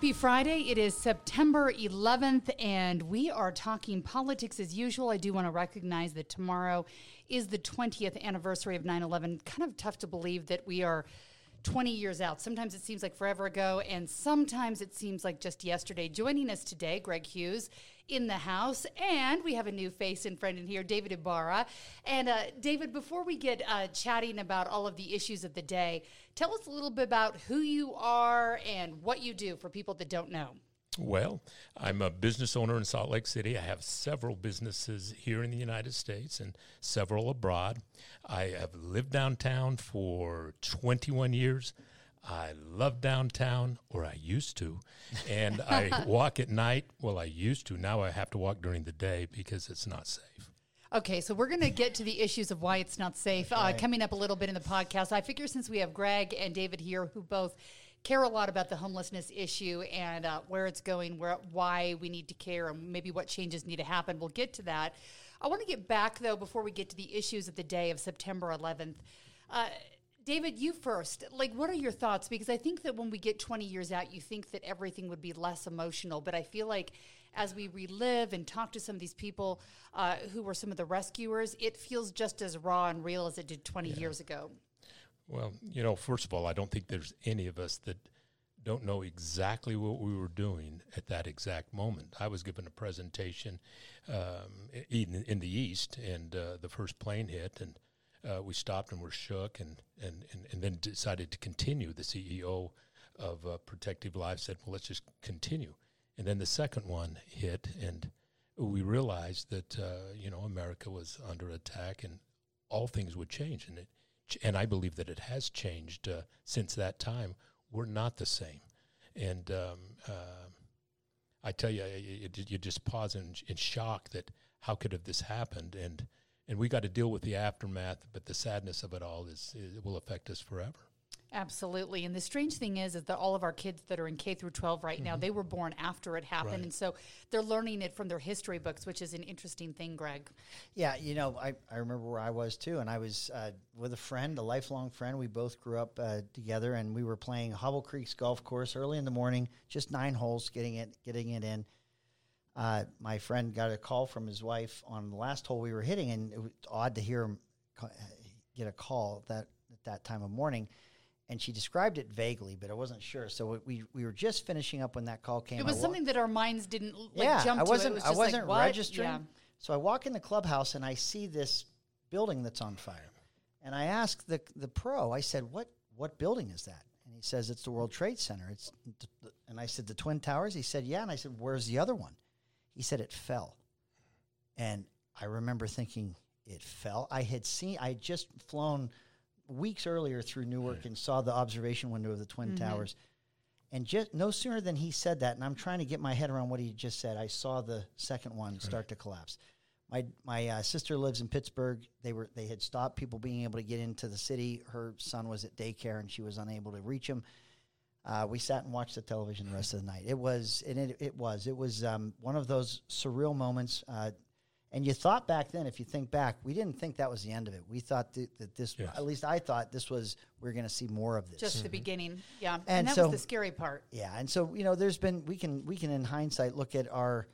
Happy Friday. It is September 11th, and we are talking politics as usual. I do want to recognize that tomorrow is the 20th anniversary of 9 11. Kind of tough to believe that we are 20 years out. Sometimes it seems like forever ago, and sometimes it seems like just yesterday. Joining us today, Greg Hughes in the house, and we have a new face and friend in here, David Ibarra. And uh, David, before we get uh, chatting about all of the issues of the day, tell us a little bit about who you are and what you do for people that don't know. Well, I'm a business owner in Salt Lake City. I have several businesses here in the United States and several abroad. I have lived downtown for 21 years. I love downtown, or I used to, and I walk at night. Well, I used to. Now I have to walk during the day because it's not safe. Okay, so we're going to get to the issues of why it's not safe uh, coming up a little bit in the podcast. I figure since we have Greg and David here, who both care a lot about the homelessness issue and uh, where it's going, where why we need to care, and maybe what changes need to happen. We'll get to that. I want to get back though before we get to the issues of the day of September 11th. Uh, David, you first. Like, what are your thoughts? Because I think that when we get 20 years out, you think that everything would be less emotional. But I feel like as we relive and talk to some of these people uh, who were some of the rescuers, it feels just as raw and real as it did 20 yeah. years ago. Well, you know, first of all, I don't think there's any of us that don't know exactly what we were doing at that exact moment. I was given a presentation um, in, in, the East, and uh, the first plane hit, and uh, we stopped and were shook, and, and, and, and, then decided to continue. The CEO of uh, Protective Life said, Well, let's just continue. And then the second one hit, and we realized that, uh, you know, America was under attack and all things would change. And it and I believe that it has changed uh, since that time. We're not the same, and um, uh, I tell you, you, you just pause in, in, shock that how could have this happened, and and we got to deal with the aftermath, but the sadness of it all is it will affect us forever. Absolutely. And the strange thing is, is that all of our kids that are in K through 12 right mm-hmm. now, they were born after it happened. Right. And so they're learning it from their history books, which is an interesting thing, Greg. Yeah. You know, I, I remember where I was too. And I was uh, with a friend, a lifelong friend. We both grew up uh, together and we were playing Hobble Creek's golf course early in the morning, just nine holes, getting it, getting it in. Uh, my friend got a call from his wife on the last hole we were hitting, and it was odd to hear him get a call that at that time of morning and she described it vaguely, but I wasn't sure. So we we were just finishing up when that call came. It was wa- something that our minds didn't like yeah, jump I wasn't, to. It was I wasn't like, registering. Yeah. So I walk in the clubhouse and I see this building that's on fire, and I ask the the pro. I said, "What what building is that?" And he says, "It's the World Trade Center." It's and I said, "The Twin Towers." He said, "Yeah." And I said, "Where's the other one?" He said, "It fell." And I remember thinking, "It fell." I had seen. I had just flown weeks earlier through Newark and saw the observation window of the Twin mm-hmm. Towers. And just no sooner than he said that, and I'm trying to get my head around what he just said, I saw the second one start to collapse. My my uh, sister lives in Pittsburgh. They were they had stopped people being able to get into the city. Her son was at daycare, and she was unable to reach him. Uh, we sat and watched the television the rest of the night. It was and it, it was it was um, one of those surreal moments. Uh, and you thought back then, if you think back, we didn't think that was the end of it. We thought that, that this, yes. at least I thought this was, we are going to see more of this. Just mm-hmm. the beginning. Yeah. And, and that so, was the scary part. Yeah. And so, you know, there's been, we can, we can in hindsight look at our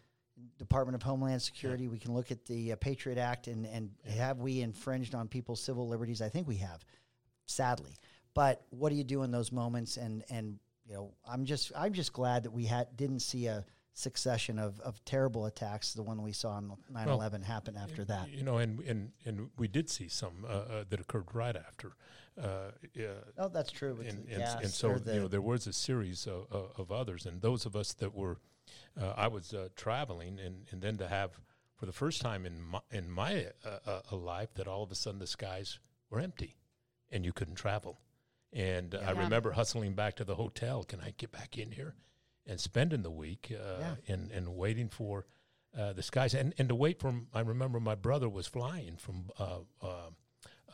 Department of Homeland Security. Yeah. We can look at the uh, Patriot Act and, and yeah. have we infringed on people's civil liberties? I think we have, sadly. But what do you do in those moments? And, and, you know, I'm just, I'm just glad that we had, didn't see a, succession of, of terrible attacks. The one we saw on 9 well, 11 happened after that. You know, and, and, and we did see some uh, uh, that occurred right after. Uh, oh, that's true. And, and, and, so, you know, there was a series of, of, others. And those of us that were, uh, I was uh, traveling, and, and then to have, for the first time in my, in my uh, life, that all of a sudden the skies were empty and you couldn't travel. And uh, I remember hustling back to the hotel. Can I get back in here? And spending the week uh, Yeah. and, and waiting for uh, the skies. And, and to wait for, I remember my brother was flying from uh, uh,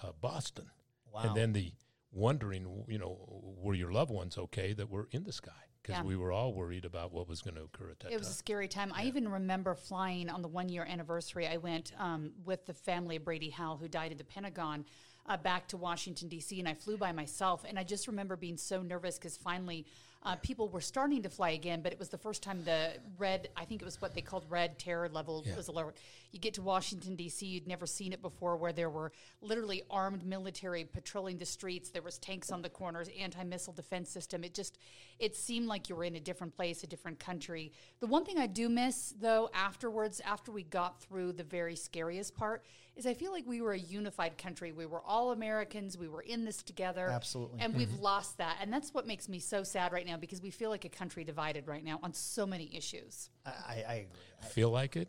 uh, Boston. Wow. And then the wondering, you know, were your loved ones okay that were in the sky? Because Yeah. we were all worried about what was going to occur at that time. It was a scary time. I even remember flying on the one year anniversary. I went um, with the family of Brady Howell, who died at the Pentagon, uh, back to Washington, D.C., and I flew by myself. And I just remember being so nervous because finally uh, people were starting to fly again, but it was the first time the red, I think it was what they called red terror level was alert. You get to Washington, D.C., you'd never seen it before, where there were literally armed military patrolling the streets. There was tanks on the corners, anti-missile defense system. It just, it seemed like you were in a different place, a different country. The one thing I do miss, though, afterwards, after we got through the very scariest part, is I feel like we were a unified country. We were all Americans. We were in this together. Absolutely. And we've mm-hmm. lost that. And that's what makes me so sad right now because we feel like a country divided right now on so many issues. I, I, I agree. Feel like it?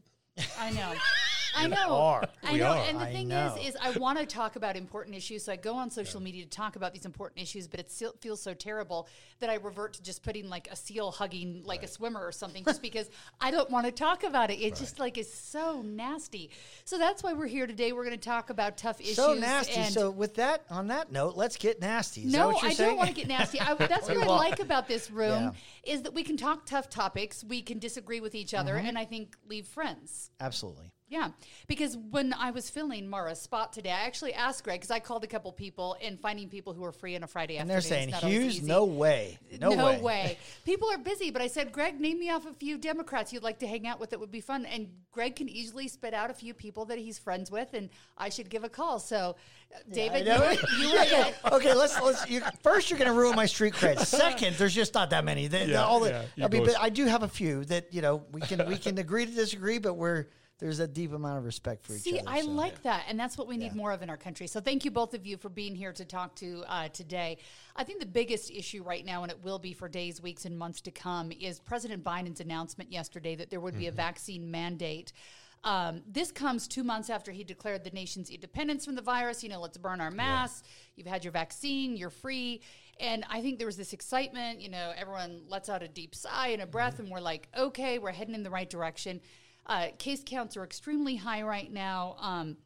I know. I know. are. I We know. are. And the I thing know. is, is I want to talk about important issues. So I go on social media to talk about these important issues, but it still feels so terrible that I revert to just putting like a seal hugging like a swimmer or something, just because I don't want to talk about it. It just like is so nasty. So that's why we're here today. We're going to talk about tough issues. So nasty. and- So with that, on that note, let's get nasty. Is no, I saying? don't want to get nasty. I, that's what I like about this room yeah. is that we can talk tough topics, we can disagree with each other, Mm-hmm. and I think leave friends. Absolutely. Yeah, because when I was filling Mara's spot today, I actually asked Greg because I called a couple people and finding people who are free on a Friday And afternoon. they're saying, is Hughes, no way. No, way. People are busy, but I said, Greg, name me off a few Democrats you'd like to hang out with that would be fun. And Greg can easily spit out a few people that he's friends with, and I should give a call. So, uh, David, I know. you, you were it. okay, let's let's. You, first, you're going to ruin my street cred. Second, there's just not that many. They- Yeah, all the- yeah, I mean, but I do have a few that you know we can we can agree to disagree, but we're there's a deep amount of respect for each other. See. I so. like that, and that's what we need more of in our country. So, thank you both of you for being here to talk to uh, today. I think the biggest issue right now, and it will be for days, weeks, and months to come, is President Biden's announcement yesterday that there would be a vaccine mandate. Um, this comes two months after he declared the nation's independence from the virus. You know, let's burn our masks. You've had your vaccine. You're free. And I think there was this excitement. You know, everyone lets out a deep sigh and a breath, and we're like, okay, we're heading in the right direction. Uh, case counts are extremely high right now. Um,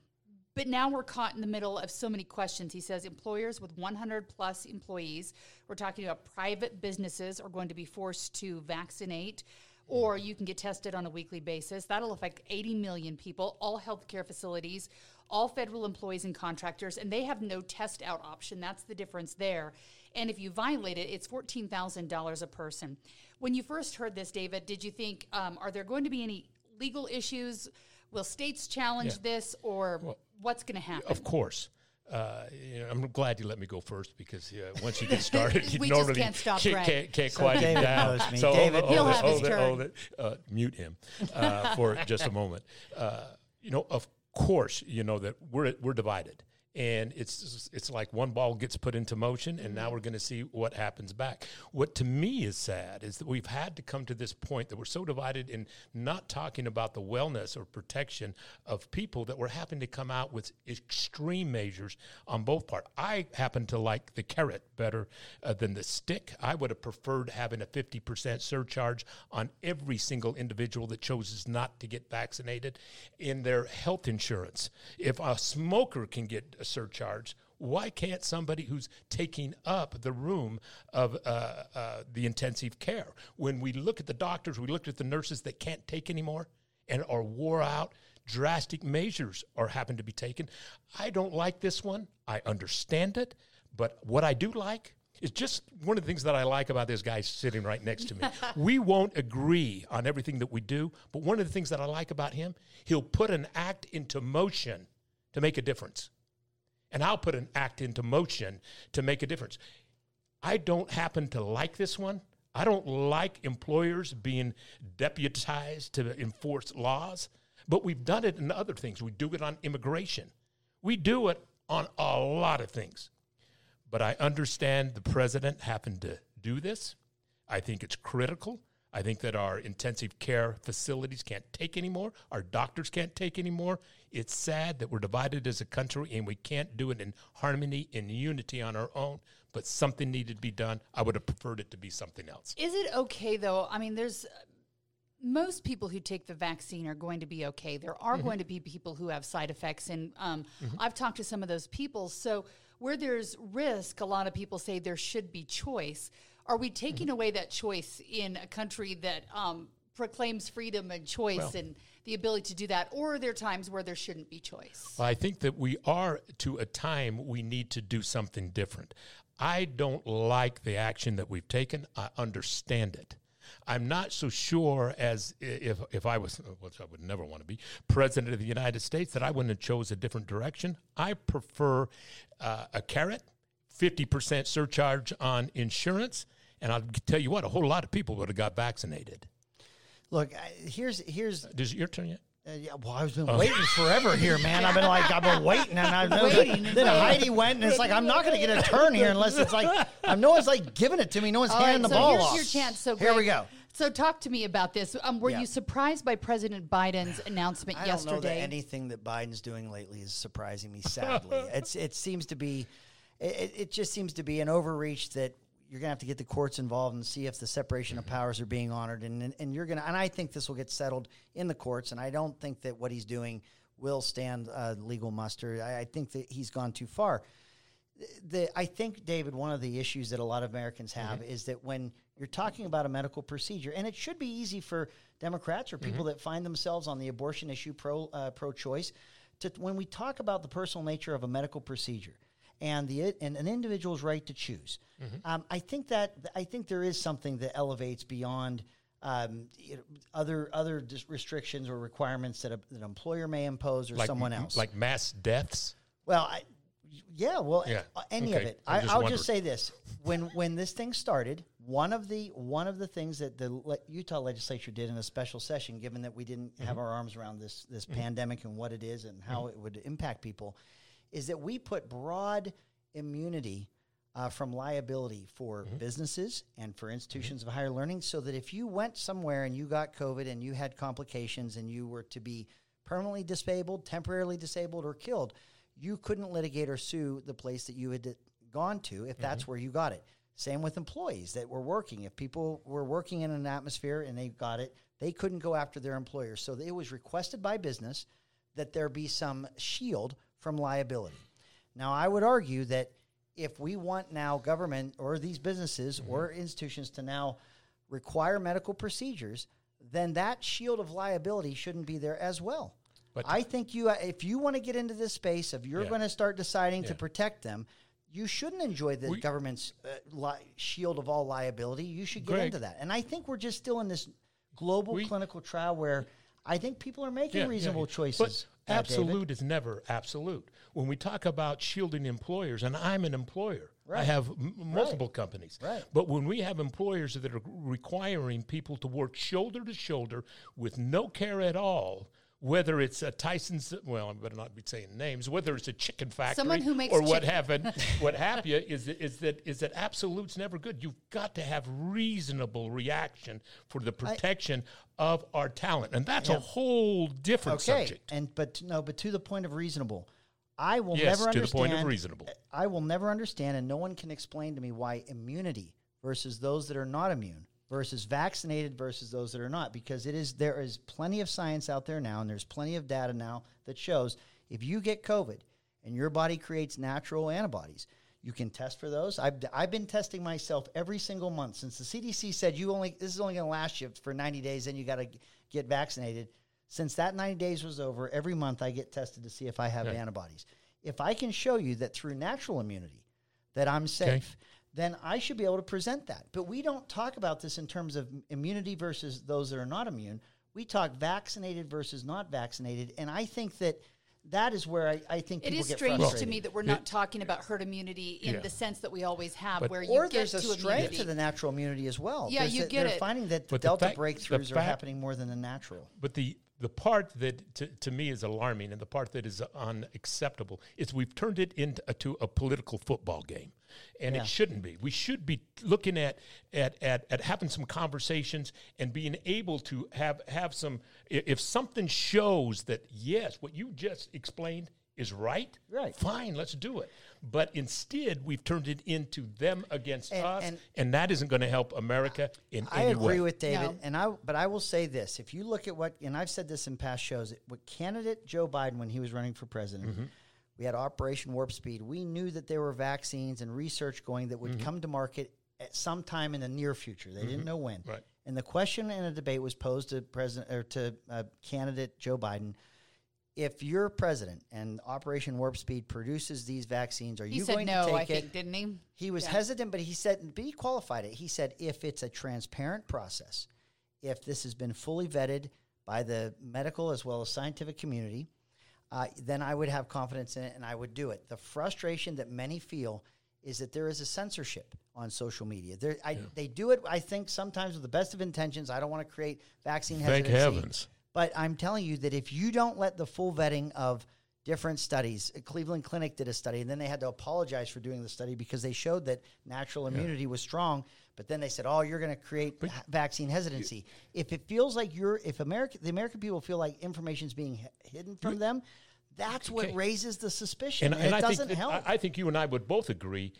but now we're caught in the middle of so many questions. He says employers with 100 plus employees, we're talking about private businesses, are going to be forced to vaccinate, or you can get tested on a weekly basis. That'll affect 80 million people, all healthcare facilities, all federal employees and contractors, and they have no test out option. That's the difference there. And if you violate it, it's $14,000 a person. When you first heard this, David, did you think, um, are there going to be any legal issues? Will states challenge Yeah. this, or what's going to happen? Of course. Uh, you know, I'm glad you let me go first because uh, once you get started, you normally can't stop can't, Greg. can't, can't So quiet David him down. knows me. So David hold, He'll it, have hold his it, turn. hold it. Uh, mute him uh, for just a moment. Uh, you know, of course, you know that we're we're divided, and it's it's like one ball gets put into motion, and now we're going to see what happens back. What to me is sad is that we've had to come to this point that we're so divided in not talking about the wellness or protection of people that we're having to come out with extreme measures on both part. I happen to like the carrot better uh, than the stick. I would have preferred having a 50% surcharge on every single individual that chooses not to get vaccinated in their health insurance. If a smoker can get a surcharge, why can't somebody who's taking up the room of uh, uh, the intensive care? When we look at the doctors, we look at the nurses that can't take anymore and are wore out, drastic measures are having to be taken. I don't like this one. I understand it. But what I do like is just one of the things that I like about this guy sitting right next to me. we won't agree on everything that we do, but one of the things that I like about him, he'll put an act into motion to make a difference. And I'll put an act into motion to make a difference. I don't happen to like this one. I don't like employers being deputized to enforce laws, but we've done it in other things. We do it on immigration, we do it on a lot of things. But I understand the president happened to do this. I think it's critical. I think that our intensive care facilities can't take anymore. Our doctors can't take anymore. It's sad that we're divided as a country and we can't do it in harmony and unity on our own. But something needed to be done. I would have preferred it to be something else. Is it okay though? I mean, there's most people who take the vaccine are going to be okay. There are going to be people who have side effects, and um, I've talked to some of those people. So where there's risk, a lot of people say there should be choice. Are we taking away that choice in a country that um, proclaims freedom and choice Well- and the ability to do that, or are there times where there shouldn't be choice? I think that we are to a time we need to do something different. I don't like the action that we've taken. I understand it. I'm not so sure as if if I was, which I would never want to be, president of the United States, that I wouldn't have chose a different direction. I prefer uh, a carrot, fifty percent surcharge on insurance, and I'll tell you what, a whole lot of people would have got vaccinated. Look, I, here's here's Is it your turn yet? Uh, yeah, well, I've been Oh. waiting forever here, man. I've been like, I've been waiting, and I know Waiting. then Heidi went, and it's like, I'm not going to get a turn here unless it's like, I'm no one's like giving it to me, no one's All handing right, the so ball here's off. your chance. So here we go. So talk to me about this. Um, were Yeah. you surprised by President Biden's announcement I don't know that yesterday? anything that Biden's doing lately is surprising me. Sadly, it's it seems to be, it, it just seems to be an overreach that you're gonna have to get the courts involved and see if the separation of powers are being honored, and and, and you're gonna, and I think this will get settled in the courts, and I don't think that what he's doing will stand uh, legal muster. I, I think that he's gone too far. the I think David, one of the issues that a lot of Americans have is that when you're talking about a medical procedure, and it should be easy for Democrats or people that find themselves on the abortion issue pro uh, pro choice, to when we talk about the personal nature of a medical procedure and the and an individual's right to choose, um, I think that I think there is something that elevates beyond. Um, you know, other other dis- restrictions or requirements that, a, that an employer may impose or Like someone else. like mass deaths. Well, I, yeah, well, Yeah, any of it. I I, just just say this: when when this thing started, one of the one of the things that the le- Utah legislature did in a special session, given that we didn't Mm-hmm. have our arms around this this pandemic and what it is and how it would impact people, is that we put broad immunity. Uh, from liability for Mm-hmm. businesses and for institutions of higher learning, so that if you went somewhere and you got COVID and you had complications and you were to be permanently disabled, temporarily disabled, or killed, you couldn't litigate or sue the place that you had gone to if that's Mm-hmm. where you got it. Same with employees that were working. If people were working in an atmosphere and they got it, they couldn't go after their employers. So it was requested by business that there be some shield from liability. Now, I would argue that if we want now government or these businesses Mm-hmm. or institutions to now require medical procedures, then that shield of liability shouldn't be there as well. But- I think you, if you want to get into this space of you're Yeah. going to start deciding to protect them, you shouldn't enjoy the We- government's uh, li- shield of all liability. You should get Greg- into that. And I think we're just still in this global We- clinical trial where I think people are making Yeah, yeah, reasonable yeah. choices. Uh, absolute is never absolute. When we talk about shielding employers, and I'm an employer, I have m- multiple companies. Right. But when we have employers that are requiring people to work shoulder to shoulder with no care at all, whether it's a Tyson's, well, I better not be saying names, whether it's a chicken factory Someone who makes or what it, what have you, is that, is that is that absolute's never good. You've got to have reasonable reaction for the protection of our talent, and that's a whole different okay, subject. and but no, but to the point of reasonable, I will Yes, never understand. to the point of reasonable. I will never understand, and no one can explain to me why immunity versus those that are not immune versus vaccinated versus those that are not, because it is there is plenty of science out there now, and there's plenty of data now that shows if you get COVID and your body creates natural antibodies. You can test for those. I've, I've been testing myself every single month since the CDC said you only this is only going to last you for 90 days, then you got to get vaccinated. Since that 90 days was over, every month I get tested to see if I have Okay. antibodies. If I can show you that through natural immunity that I'm safe, then I should be able to present that. But we don't talk about this in terms of immunity versus those that are not immune. We talk vaccinated versus not vaccinated, and I think that that is where I, I think It people is get strange frustrated. to me that we're not talking about herd immunity in Yeah. the sense that we always have, But- where you or get there's a to strength immunity. to the natural immunity as well. Yeah, There's you a- get they're it. finding that But the Delta fact- the breakthroughs are happening more than the natural. But the the part that to, to me is alarming and the part that is unacceptable is we've turned it into a, to a political football game and Yeah. it shouldn't be we should be looking at, at at at having some conversations and being able to have have some if something shows that yes what you just explained is right Right. fine let's do it but instead we've turned it into them against And- us and- and, that isn't going to help america in I any way. I agree with David, No. and I but I will say this: if you look at what, and I've said this in past shows, what candidate Joe Biden when he was running for president, Mm-hmm. we had Operation Warp Speed. We knew that there were vaccines and research going that would Mm-hmm. come to market at some time in the near future. They didn't know when. Right. And the question in a debate was posed to president or to uh, candidate Joe Biden. If you're president and Operation Warp Speed produces these vaccines, are He you said going no, to take I it? think, didn't he? He was Yeah. hesitant, but he said, but he qualified it. He said, if it's a transparent process, if this has been fully vetted by the medical as well as scientific community, uh, then I would have confidence in it and I would do it. The frustration that many feel is that there is a censorship on social media. There, I, They do it, I think, sometimes with the best of intentions. I don't want to create vaccine Thank hesitancy. heavens. But I'm telling you that if you don't let the full vetting of different studies, uh, Cleveland Clinic did a study, and then they had to apologize for doing the study because they showed that natural immunity was strong. But then they said, "Oh, you're going to create ha- vaccine hesitancy." if it feels like you're, if America, the American people feel like information is being h- hidden from them, that's what raises the suspicion. and, And, and it I doesn't help. I, I think you and I would both agree.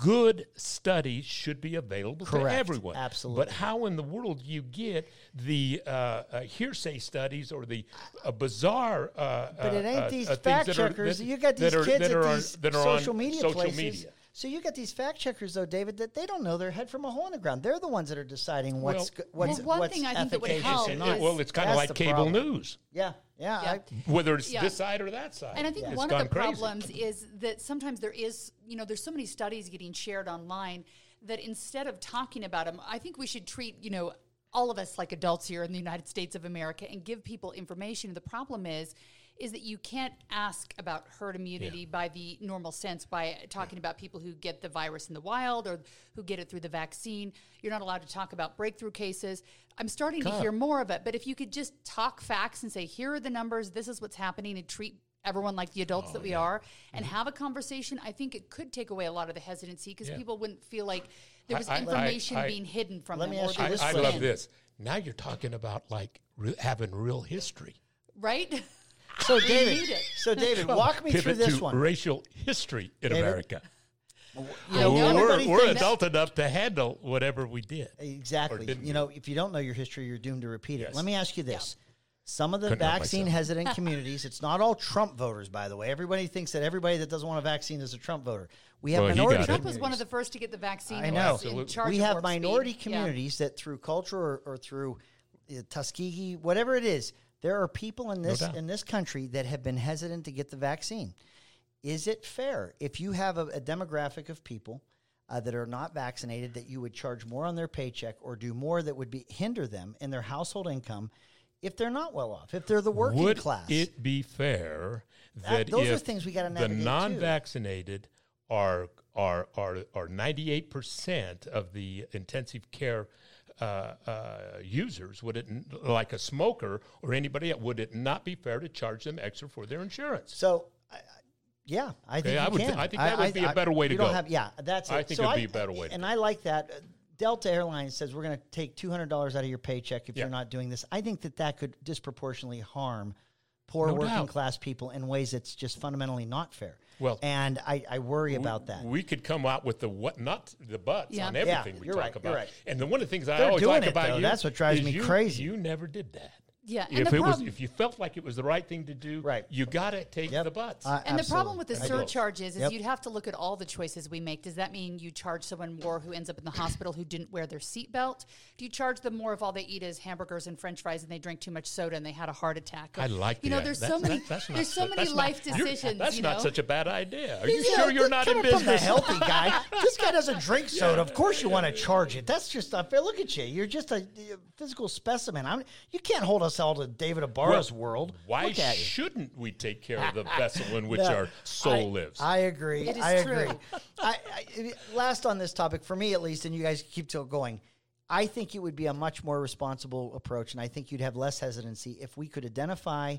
Good studies should be available to Correct. everyone. Absolutely. But how in the world do you get the uh, uh, hearsay studies or the uh, bizarre? Uh, But it uh, ain't uh, these fact are- checkers. that- you got these kids that at are on- these that are on social media social places. media. So you got these fact checkers though, David, that they don't know their head from a hole in the ground. They're the ones that are deciding what's Well- go- what's Well, one what's thing I think that would help not. is- well, it's kind of like cable problem. news, Yeah, yeah. Yeah. I, whether it's Yeah. this side or that side. And I think It's one gone of the crazy. problems is that sometimes there is, you know, there's so many studies getting shared online that instead of talking about them, I think we should treat, you know, all of us like adults here in the United States of America and give people information. The problem is is that you can't ask about herd immunity by the normal sense by talking about people who get the virus in the wild or who get it through the vaccine. You're not allowed to talk about breakthrough cases. I'm starting to hear more of it, but if you could just talk facts and say, here are the numbers, this is what's happening, and treat everyone like the adults Oh, that we are and mm-hmm. have a conversation, I think it could take away a lot of the hesitancy because Yeah. people wouldn't feel like there was I- I- information I- being hidden from Let them. me or ask you there I, this I love this. Now you're talking about like re- having real history. Right? so David, so David, walk me through this to one. racial history in David? America. You know, know. we're we're thinks- adult enough to handle whatever we did. Exactly. You know, if you don't know your history, you're doomed to repeat it. Yes. Let me ask you this. Some of the Couldn't vaccine hesitant communities, it's not all Trump voters, by the way. Everybody thinks that everybody that doesn't want a vaccine is a Trump voter. We have Well, minority. Trump was one of communities. the first to get the vaccine. I know. in charge we have Warp Speed. minority Yeah. communities that through culture or, or through uh, Tuskegee, whatever it is, there are people in this doubt. in this country that have been hesitant to get the vaccine. Is it fair if you have a, a demographic of people uh, that are not vaccinated that you would charge more on their paycheck or do more that would be hinder them in their household income if they're not well off, if they're the working Would class? it be fair That- that, those are things we gotta the navigate, too. non-vaccinated are are are are ninety eight percent of the intensive care uh, uh, users? Would it like a smoker or anybody? Would it not be fair to charge them extra for their insurance? So, I, I- yeah, I think I would can. I think that would be a better way to go. Have, yeah, that's it. I think So it'd be a better way to And. I like that. Delta Airlines says we're going to take two hundred dollars out of your paycheck if Yeah. you're not doing this. I think that that could disproportionately harm poor No working doubt. class people in ways that's just fundamentally not fair. Well, and I, I worry about that. We could come out with the what, not the buts Yeah. on Yeah, everything we you're talk right, you're about. right. And the one of the things I They're always like it, about though. you, That's what drives me you- crazy. You never did that. Yeah, and if the it was, if you felt like it was the right thing to do, Right. you got to take Yep. the butts. I- And the problem with the absolutely. I do. surcharges is Yep. you'd have to look at all the choices we make. Does that mean you charge someone more who ends up in the hospital who didn't wear their seatbelt? Do you charge them more if all they eat is hamburgers and French fries and they drink too much soda and they had a heart attack? I like You know, there's so many. that- not there's so so- many that's not- life decisions. That's you not such a bad idea. Are you Yeah, sure you're not in coming from the business? healthy guy. this guy doesn't drink soda. Of course, you want to charge it. That's just unfair. Look at you. You're just a, a physical specimen. I'm, you can't hold us all to David Ibarra's world. Why Look at you. shouldn't we take care of the vessel in which No, our soul I, lives? I agree. It is I true. agree. I, I, last on this topic, for me at least, and you guys keep till going. I think it would be a much more responsible approach, and I think you'd have less hesitancy if we could identify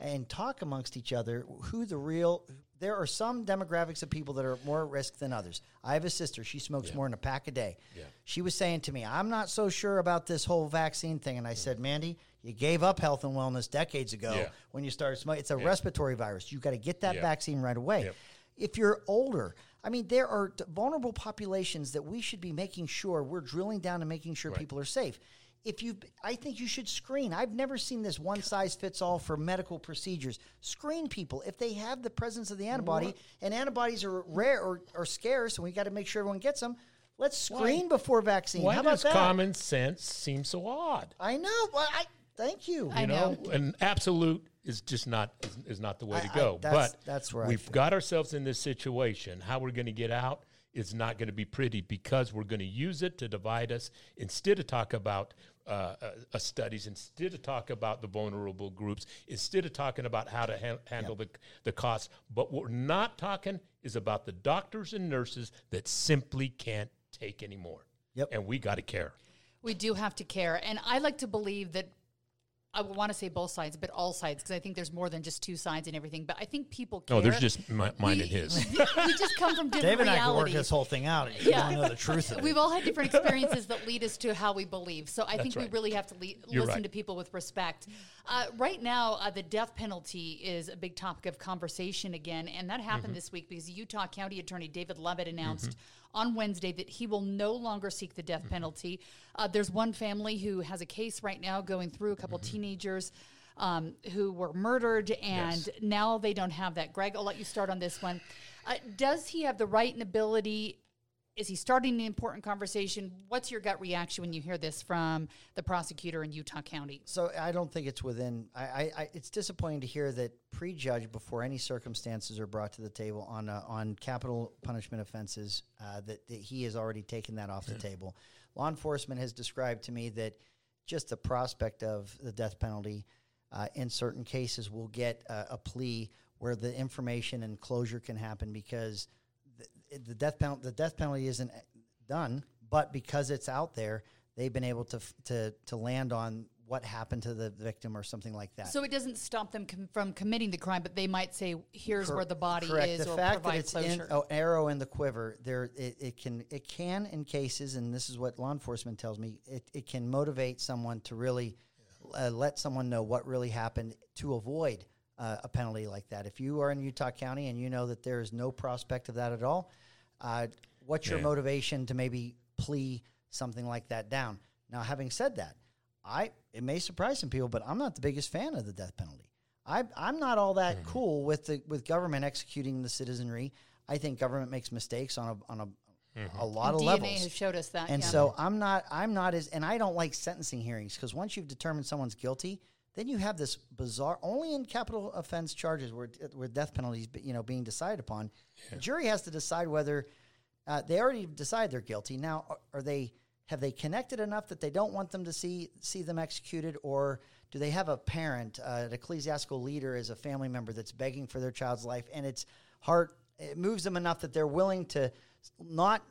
and talk amongst each other who the real. There are some demographics of people that are more at risk than others. I have a sister; she smokes more than a pack a day. Yeah. She was saying to me, "I'm not so sure about this whole vaccine thing," and I said, "Mandy, you gave up health and wellness decades ago Yeah. when you started smoking. It's a respiratory virus. You got to get that Yeah. vaccine right away." Yep. If you're older, I mean, there are t- vulnerable populations that we should be making sure we're drilling down and making sure people are safe. If you, I think you should screen. I've never seen this one size fits all for medical procedures. Screen people if they have the presence of the antibody, and antibodies are rare or, or scarce, and we got to make sure everyone gets them. Let's screen before vaccine. Why How about does that? common sense seem so odd? I know. Well, I thank you. I you know. know, and absolute is just not is, is not the way I- to I- go. that's- but that's where I we've got ourselves in this situation. How we're going to get out is not going to be pretty because we're going to use it to divide us instead of talk about uh, uh, uh, studies, instead of talk about the vulnerable groups, instead of talking about how to han- handle the the costs. But what we're not talking is about the doctors and nurses that simply can't take anymore. Yep. and we got to care. We do have to care. And I like to believe that I want to say both sides, but all sides, because I think there's more than just two sides and everything. But I think people care. No, there's just mi- mine We- and his. we just come from different Dave and I can work realities. this whole thing out. If Yeah. you want to know the truth of. We've all had different experiences that lead us to how we believe. So I think we really have to le- listen right. to people with respect. Uh, right now, uh, the death penalty is a big topic of conversation again, and that happened Mm-hmm. this week because Utah County Attorney David Leavitt announced on Wednesday that he will no longer seek the death Mm-hmm. penalty. Uh, there's one family who has a case right now going through a couple Mm-hmm. teenagers. Um, who were murdered, and Yes. now they don't have that. Greg, I'll let you start on this one. Uh, does he have the right and ability is he starting an important conversation? What's your gut reaction when you hear this from the prosecutor in Utah County? So I don't think it's within. I, I, I it's disappointing to hear that prejudge before any circumstances are brought to the table on uh, on capital punishment offenses uh, that, that he has already taken that off the table. Law enforcement has described to me that just the prospect of the death penalty uh, in certain cases will get uh, a plea where the information and closure can happen because the, death penalty the death penalty isn't done, but because it's out there, they've been able to to to land on what happened to the victim or something like that. So it doesn't stop them com- from committing the crime, but they might say, "Here's Cor- where the body correct. is," the or fact that it's closure. in oh, arrow in the quiver, there it, it can it can in cases, and this is what law enforcement tells me, it, it can motivate someone to really uh, let someone know what really happened to avoid uh, a penalty like that. If you are in Utah County and you know that there is no prospect of that at all, uh, what's your Yeah. motivation to maybe plea something like that down? Now, having said that, I it may surprise some people, but I'm not the biggest fan of the death penalty. I, I'm not all that Mm-hmm. cool with the with government executing the citizenry. I think government makes mistakes on a on a, Mm-hmm. a lot of DNA levels. has showed us that. And yeah. so I'm not I'm not as and I don't like sentencing hearings because once you've determined someone's guilty, then you have this bizarre only in capital offense charges where where death penalties you know being decided upon. The jury has to decide whether uh, they already decide they're guilty. Now are, are they have they connected enough that they don't want them to see see them executed or do they have a parent, uh, an ecclesiastical leader as a family member that's begging for their child's life and it's heart it moves them enough that they're willing to not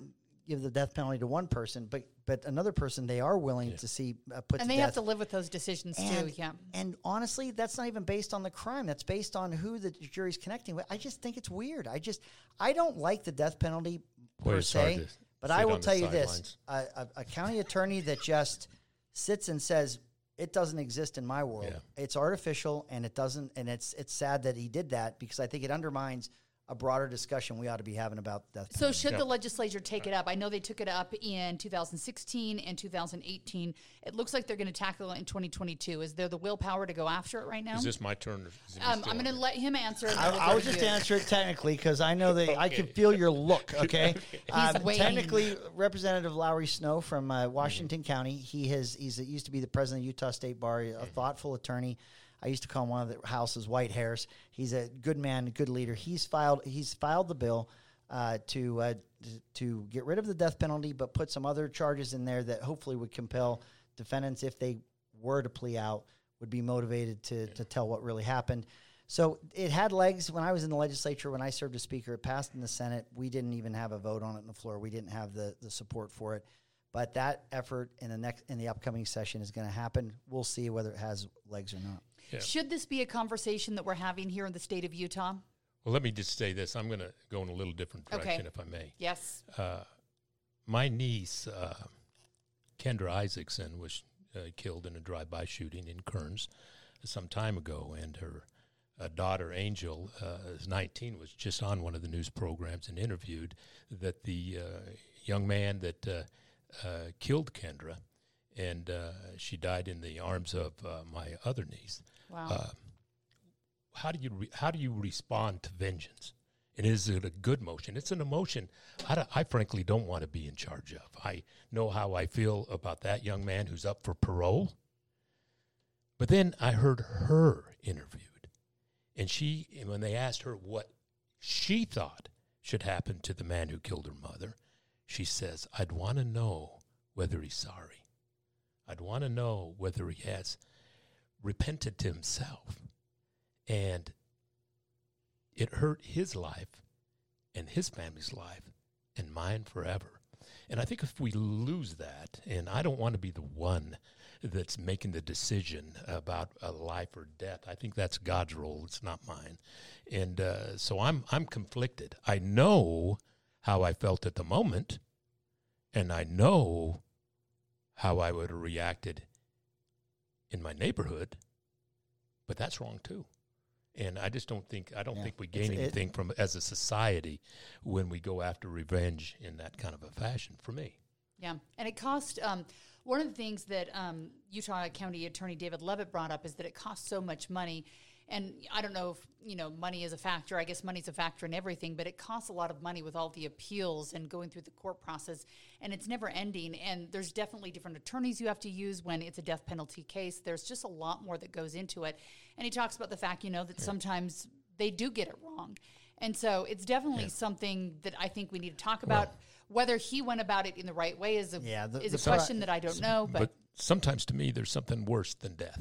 give the death penalty to one person, but but another person they are willing to see uh, put and to they death. have to live with those decisions and, too. Yeah. and honestly, that's not even based on the crime. That's based on who the jury's connecting with. I just think it's weird. I just I don't like the death penalty Boy, per it's se. But I will tell you this: a, a, a county attorney that just sits and says it doesn't exist in my world. Yeah. It's artificial, and it doesn't. And it's it's sad that he did that because I think it undermines a broader discussion we ought to be having about death. So penalty. should the legislature take it up? I know they took it up in 2016 and 2018. It looks like they're going to tackle it in 2022. Is there the willpower to go after it right now? Is this my turn? Or um, I'm going to let him answer. and I, we'll I go to just you. answer it technically because I know that I can feel your look. Okay, Um, technically, Representative Lowry Snow from uh, Washington County. He has he's he used to be the president of Utah State Bar, a thoughtful attorney. I used to call him one of the house's white Harris. He's a good man, a good leader. He's filed he's filed the bill uh, to uh, to get rid of the death penalty, but put some other charges in there that hopefully would compel defendants, if they were to plea out, would be motivated to to tell what really happened. So it had legs when I was in the legislature. When I served as speaker, it passed in the Senate. We didn't even have a vote on it on the floor. We didn't have the the support for it. But that effort in the next in the upcoming session is going to happen. We'll see whether it has legs or not. Yeah. Should this be a conversation that we're having here in the state of Utah? Well, let me just say this. I'm going to go in a little different Okay. direction, if I may. Yes. Uh, my niece, uh, Kendra Isaacson, was uh, killed in a drive-by shooting in Kearns some time ago, and her uh, daughter Angel, uh, is 19, was just on one of the news programs and interviewed that the uh, young man that uh, uh, killed Kendra, and uh, she died in the arms of uh, my other niece Wow. uh, how do you re- how do you respond to vengeance? And is it a good motion? It's an emotion I, I frankly don't want to be in charge of. I know how I feel about that young man who's up for parole. But then I heard her interviewed, and she and when they asked her what she thought should happen to the man who killed her mother, she says, "I'd want to know whether he's sorry. I'd want to know whether he has." Repented to himself and it hurt his life and his family's life and mine forever. And i think if we lose that and i don't want to be the one that's making the decision about a life or death i think that's god's role it's not mine. And uh, so i'm i'm conflicted. I know how i felt at the moment and i know how i would have reacted in my neighborhood, but that's wrong too. And I just don't think I don't Yeah. think we gain It's- it- anything from as a society when we go after revenge in that kind of a fashion. For me, Yeah, and it cost. Um, one of the things that um, Utah County Attorney David Leavitt brought up is that it costs so much money, and I don't know if you know money is a factor. I guess money's a factor in everything, but it costs a lot of money with all the appeals and going through the court process, and it's never ending. And there's definitely different attorneys you have to use when it's a death penalty case. There's just a lot more that goes into it, and he talks about the fact, you know, that sometimes they do get it wrong. And so it's definitely something that I think we need to talk about. Whether he went about it in the right way is a Yeah, the- is the a question that I don't know. But, but sometimes to me, there's something worse than death,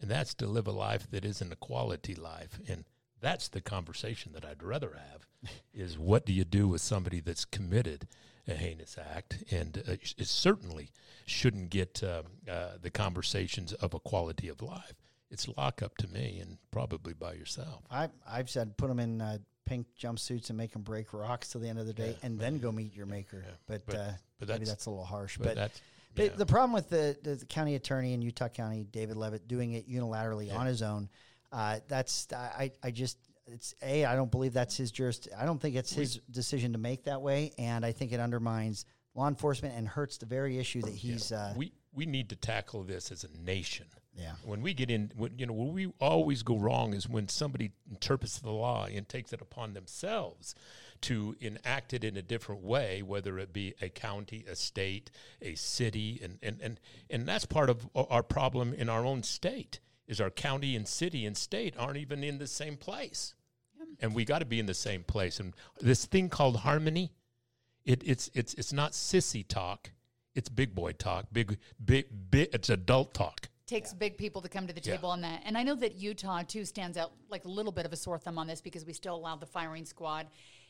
and that's to live a life that isn't a quality life. And that's the conversation that I'd rather have: is what do you do with somebody that's committed a heinous act, and uh, it certainly shouldn't get um, uh, the conversations of a quality of life. It's lock up to me, and probably by yourself. I I've said put them in uh, pink jumpsuits and make them break rocks till the end of the day, and then go meet your maker. But, but- uh, but maybe that's- that's a little harsh. But, But, but yeah. the problem with the, the, the county attorney in Utah County, David Leavitt, doing it unilaterally on his own, uh, that's I I just it's a I don't believe that's his juris. I don't think it's his decision to make that way, and I think it undermines law enforcement and hurts the very issue that he's. Uh, we we need to tackle this as a nation. Yeah. When we get in, when, you know, where we always go wrong is when somebody interprets the law and takes it upon themselves to enact it in a different way, whether it be a county, a state, a city, and and and and that's part of our problem in our own state is our county and city and state aren't even in the same place, and we got to be in the same place. And this thing called harmony, it, it's it's it's not sissy talk. It's big boy talk. Big big big. It's adult talk. takes big people to come to the Yeah. table on that. And I know that Utah too stands out like a little bit of a sore thumb on this because we still allow the firing squad.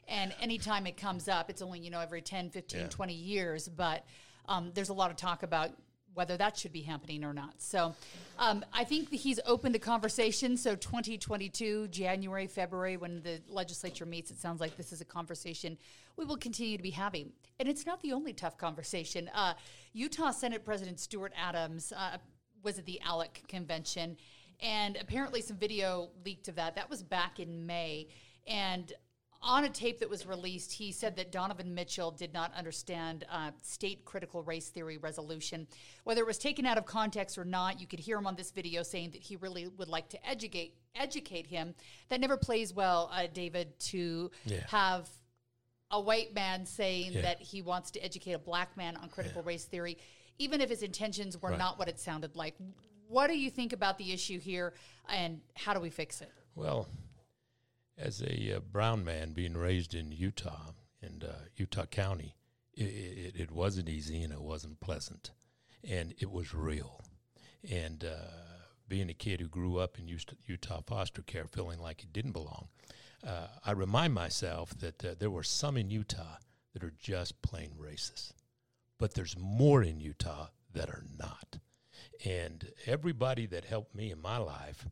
And anytime it comes up, it's only, you know, every 10, 15, Yeah. 20 years. But um, there's a lot of talk about whether that should be happening or not. So um, I think he's open to conversation. So 2022, January, February, when the legislature meets, it sounds like this is a conversation we will continue to be having. And it's not the only tough conversation. Uh, Utah Senate President Stuart Adams uh, was at the ALEC convention, and apparently some video leaked of that. That was back in May. And on a tape that was released, he said that Donovan Mitchell did not understand uh, state critical race theory resolution. Whether it was taken out of context or not, you could hear him on this video saying that he really would like to educate educate him. That never plays well, uh, David, to Yeah. have a white man saying Yeah. that he wants to educate a black man on critical race theory, even if his intentions were Right. not what it sounded like. What do you think about the issue here, and how do we fix it? Well, as a uh, brown man being raised in Utah and uh, Utah County, it, it, it wasn't easy and it wasn't pleasant, and it was real. And uh, being a kid who grew up in Utah foster care, feeling like he didn't belong, uh, I remind myself that uh, there were some in Utah that are just plain racist, but there's more in Utah that are not. And everybody that helped me in my life,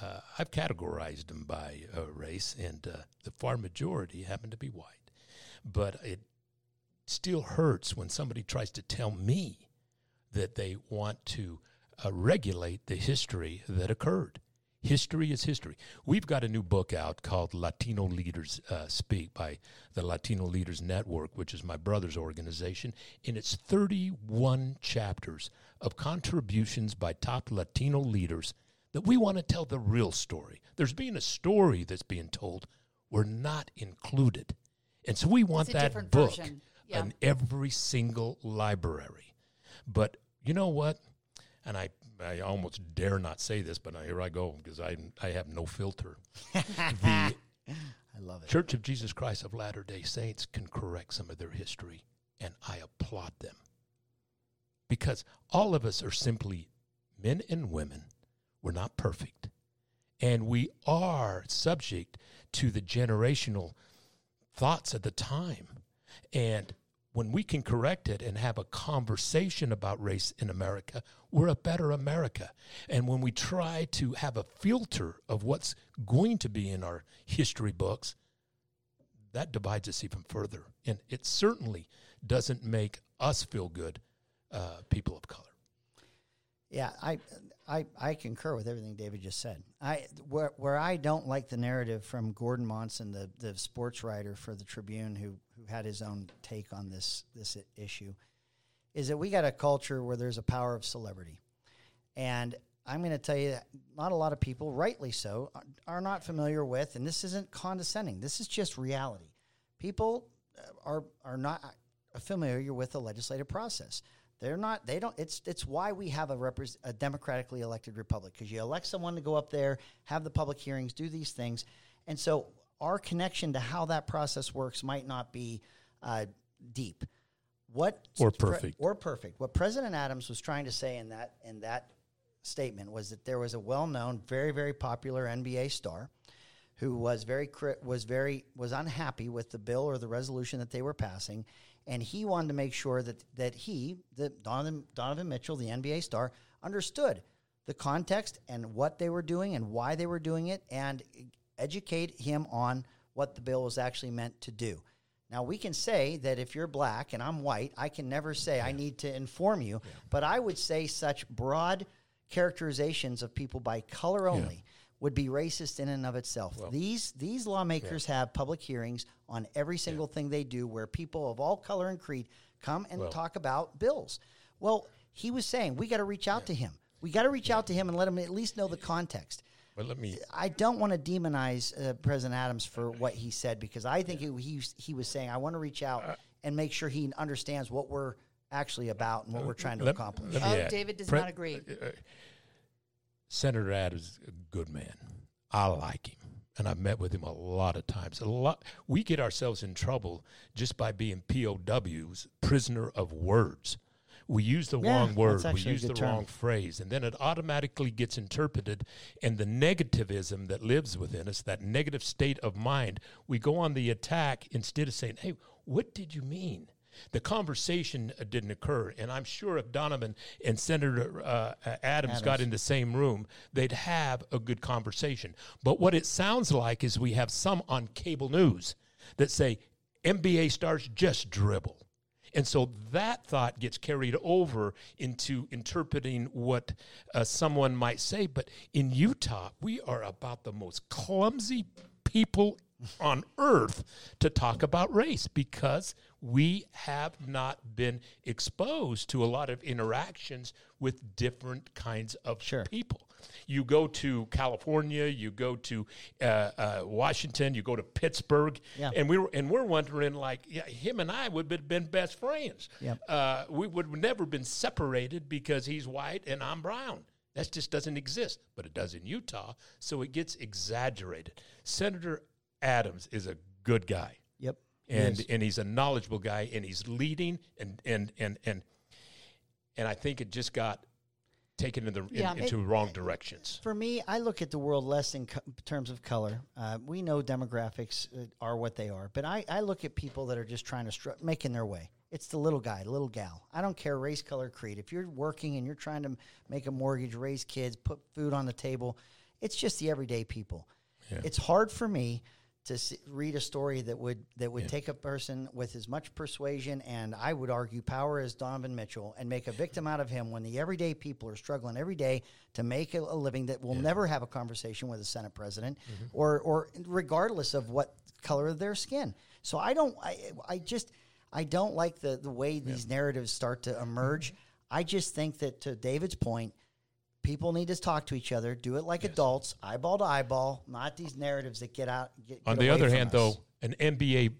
uh, I've categorized them by uh, race, and uh, the far majority happen to be white. But it still hurts when somebody tries to tell me that they want to uh, regulate the history that occurred. History is history. We've got a new book out called Latino Leaders uh, Speak by the Latino Leaders Network, which is my brother's organization. And it's 31 chapters of contributions by top Latino leaders that we want to tell the real story. There's being a story that's being told. We're not included. And so we want that book version. Yeah. in every single library. But you know what? And I, I almost dare not say this, but here I go because I, I have no filter. the I love it. Church of Jesus Christ of Latter day Saints can correct some of their history, and I applaud them. Because all of us are simply men and women. We're not perfect. And we are subject to the generational thoughts at the time. And when we can correct it and have a conversation about race in America, we're a better America. And when we try to have a filter of what's going to be in our history books, that divides us even further. And it certainly doesn't make us feel good, uh, people of color. Yeah, I, I, I concur with everything David just said. I where where I don't like the narrative from Gordon Monson, the the sports writer for the Tribune, who who had his own take on this this issue, is that we got a culture where there's a power of celebrity, and I'm going to tell you that not a lot of people, rightly so, are- are not familiar with, and this isn't condescending. This is just reality. People uh, are are not familiar with the legislative process. They're not. They don't. It's it's why we have a repres a democratically elected republic because you elect someone to go up there, have the public hearings, do these things, and so our connection to how that process works might not be uh, deep. What Or perfect. or perfect. What President Adams was trying to say in that in that statement was that there was a well-known, very very popular NBA star who was very was very was unhappy with the bill or the resolution that they were passing, and he wanted to make sure that that he, the Donovan Donovan Mitchell, the NBA star, understood the context and what they were doing and why they were doing it, and educate him on what the bill was actually meant to do. Now we can say that if you're black and I'm white, I can never say I need to inform you, but I would say such broad characterizations of people by color only would be racist in and of itself. these these lawmakers have public hearings on every single thing they do where people of all color and creed come and Well- talk about bills. Well, he was saying we got to reach out to him. We got to reach out to him and let him at least know the context. But let me I don't want to demonize uh, President Adams for what he said because I think he, he he was saying I want to reach out and make sure he understands what we're actually about and what uh, we're trying to let- accomplish. let Oh, add- David does Pre- not agree. Uh, uh, Senator Adams is a good man. I like him, and I've met with him a lot of times. A lot. We get ourselves in trouble just by being POWs, prisoner of words. We use the Yeah, wrong word. We use the term. wrong phrase, and then it automatically gets interpreted. And the negativism that lives within us, that negative state of mind, we go on the attack instead of saying, "Hey, what did you mean?" The conversation uh, didn't occur, and I'm sure if Donovan and Senator uh, uh, Adams, got in the same room, they'd have a good conversation. But what it sounds like is we have some on cable news that say NBA stars just dribble. And so that thought gets carried over into interpreting what uh, someone might say. But in Utah, we are about the most clumsy people on earth to talk about race because we have not been exposed to a lot of interactions with different kinds of Sure. people. You go to California, you go to uh, uh, Washington, you go to Pittsburgh, Yeah. and we were and we're wondering like, yeah, him and I would have been best friends. Yep. Uh, we would have never been separated because he's white and I'm brown. That just doesn't exist, but it does in Utah, so it gets exaggerated. Senator Adams is a good guy Yep. and and he's a knowledgeable guy and he's leading and and and and and I think it just got taken in the in, Yeah. into wrong directions. For me, I look at the world less in co- terms of color. Uh, we know demographics uh, are what they are, but I, I look at people that are just trying to str- making their way. It's the little guy, little gal. I don't care race, color, creed. If you're working and you're trying to make a mortgage, raise kids, put food on the table, it's just the everyday people. It's hard for me to s read a story that would that would take a person with as much persuasion and I would argue power as Donovan Mitchell and make a victim out of him when the everyday people are struggling every day to make a, a living that will never have a conversation with a Senate president mm-hmm. or or regardless of what color of their skin. So I don't I I just I don't like the the way these narratives start to emerge. Mm-hmm. I just think that to David's point, people need to talk to each other, do it like adults, eyeball to eyeball, not these narratives that get out. Get, On get the away other from hand, us. though, an NBA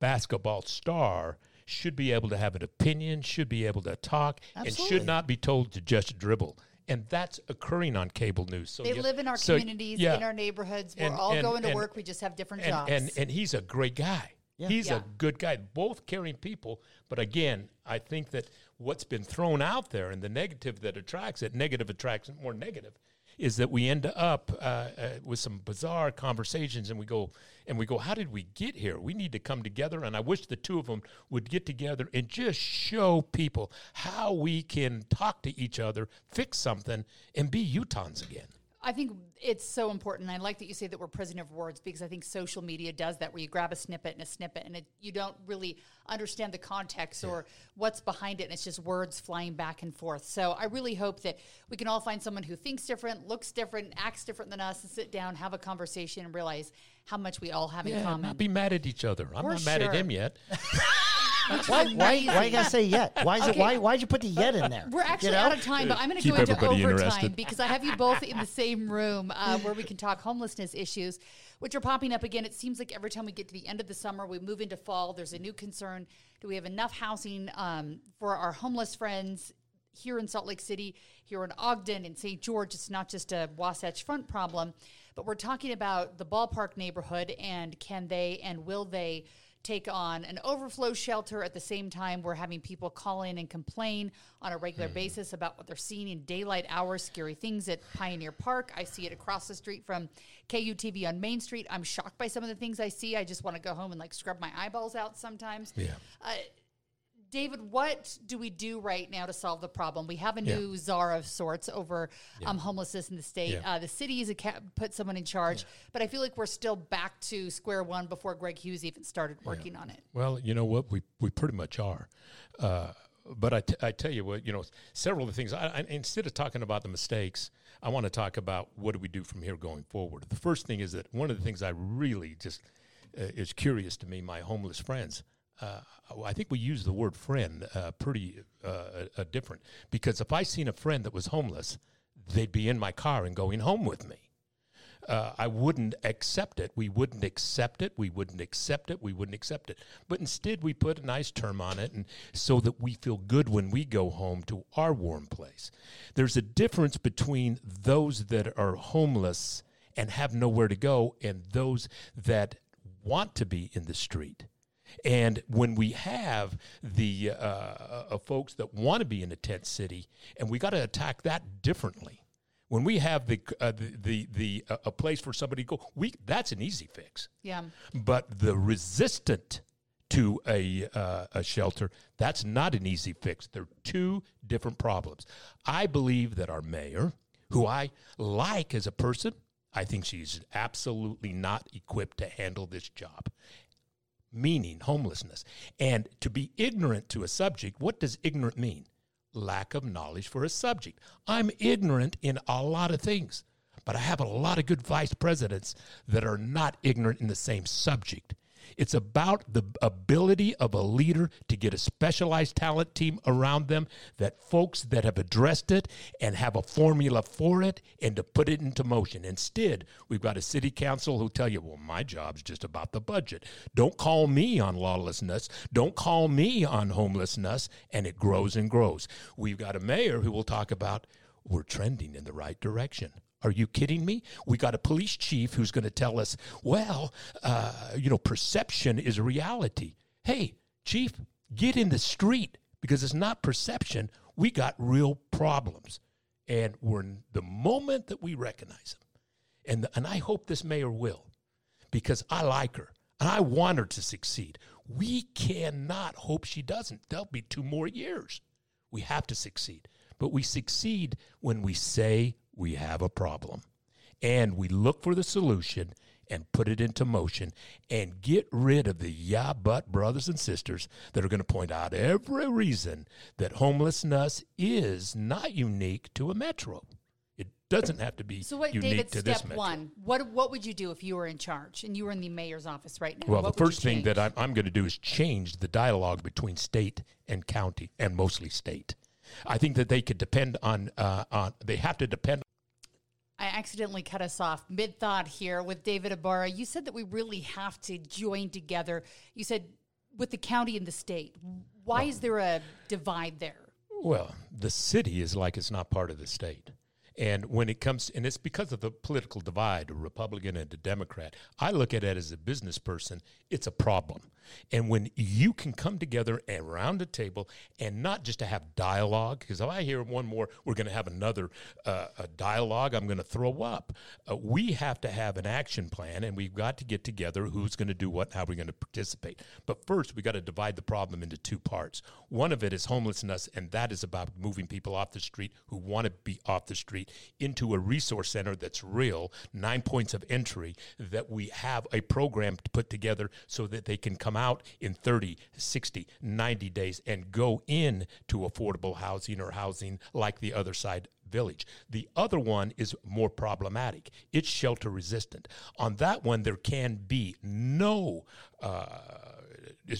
basketball star should be able to have an opinion, should be able to talk, and should not be told to just dribble. And that's occurring on cable news. So They you- live in our so, communities, yeah. in our neighborhoods. We're And- all and- going to and- work. We just have different and, jobs. and and he's a great guy. Yeah. He's Yeah. a good guy. Both caring people, but again, I think that what's been thrown out there and the negative that attracts it, negative attracts more negative, is that we end up uh, uh, with some bizarre conversations, and we go and we go, how did we get here? We need to come together, and I wish the two of them would get together and just show people how we can talk to each other, fix something, and be Utahns again. I think it's so important. I like that you say that we're prisoner of words because I think social media does that, where you grab a snippet and a snippet, and it, you don't really understand the context or what's behind it, and it's just words flying back and forth. So I really hope that we can all find someone who thinks different, looks different, acts different than us, and sit down, have a conversation, and realize how much we all have in common. not be mad at each other. I'm For not mad at him yet. why, why, why you gotta say yet? Why is it? Why why'd you put the yet in there? We're actually You know? out of time, but I'm going to Keep go into everybody overtime interested. because I have you both in the same room uh, where we can talk homelessness issues, which are popping up again. It seems like every time we get to the end of the summer, we move into fall. There's a new concern: Do we have enough housing um, for our homeless friends? Here in Salt Lake City, here in Ogden, in St. George, it's not just a Wasatch Front problem, but we're talking about the ballpark neighborhood and can they and will they take on an overflow shelter at the same time we're having people call in and complain on a regular basis about what they're seeing in daylight hours scary things at pioneer park. I see it across the street from kutv on main street. I'm shocked by some of the things i see. I just want to go home and like scrub my eyeballs out sometimes. Yeah. uh, David, what do we do right now to solve the problem? We have a Yeah. new czar of sorts over um, homelessness in the state. Yeah. Uh, the city has a ca- put someone in charge, but I feel like we're still back to square one before Greg Hughes even started working on it. Well, you know what? We we pretty much are. Uh, but I, t- I tell you what, you know, several of the things. I, I, instead of talking about the mistakes, I want to talk about what do we do from here going forward. The first thing is that one of the things I really just uh, is curious to me, my homeless friends. Uh, I think we use the word friend uh, pretty uh, uh, different because if I seen a friend that was homeless, they'd be in my car and going home with me uh, I wouldn't accept it. We wouldn't accept it. We wouldn't accept it. We wouldn't accept it. But instead, we put a nice term on it, and so that we feel good when we go home to our warm place. There's a difference between those that are homeless and have nowhere to go, and those that want to be in the street. And when we have the uh, uh, folks that want to be in a tent city, and we got to attack that differently. When we have the uh, the the, the uh, a place for somebody to go, we that's an easy fix. Yeah. But the resistant to a uh, a shelter, that's not an easy fix. They're two different problems. I believe that our mayor, who I like as a person, I think she's absolutely not equipped to handle this job meaning homelessness. And to be ignorant to a subject, what does ignorant mean? Lack of knowledge for a subject. I'm ignorant in a lot of things, but I have a lot of good vice presidents that are not ignorant in the same subject. It's about the ability of a leader to get a specialized talent team around them, that folks that have addressed it and have a formula for it and to put it into motion. Instead, we've got a city council who tell you, well, my job's just about the budget. Don't call me on lawlessness. Don't call me on homelessness. And it grows and grows. We've got a mayor who will talk about, we're trending in the right direction. Are you kidding me? We got a police chief who's going to tell us, well, uh, you know, perception is reality. Hey, chief, get in the street because it's not perception. We got real problems. And we're the moment that we recognize them, and and I hope this mayor will, because I like her and I want her to succeed. We cannot hope she doesn't. There'll be two more years. We have to succeed, but we succeed when we say we have a problem, and we look for the solution and put it into motion and get rid of the yeah but brothers and sisters that are going to point out every reason that homelessness is not unique to a metro. It doesn't have to be So what, unique David? to this Step one. What what would you do if you were in charge and you were in the mayor's office right now? Well, What the first thing that? I'm, I'm going to do is change the dialogue between state and county, and mostly state. I think that they could depend on, uh, on they have to depend accidentally cut us off mid thought here with David Ibarra. You said that we really have to join together. You said with the county and the state. Why is there a divide there? Well, the city is like it's not part of the state. And when it comes, and it's because of the political divide, a Republican and a Democrat. I look at it as a business person, it's a problem. And when you can come together around a table and not just to have dialogue, because if I hear one more, we're going to have another uh, dialogue, I'm going to throw up. Uh, we have to have an action plan, and we've got to get together who's going to do what, how we're going to participate. But first, we got to divide the problem into two parts. One of it is homelessness, and that is about moving people off the street who want to be off the street into a resource center that's real, nine points of entry, that we have a program to put together so that they can come out in 30, 60, 90 days and go in to affordable housing or housing like the other side village. The other one is more problematic. It's shelter resistant. On that one, there can be no uh,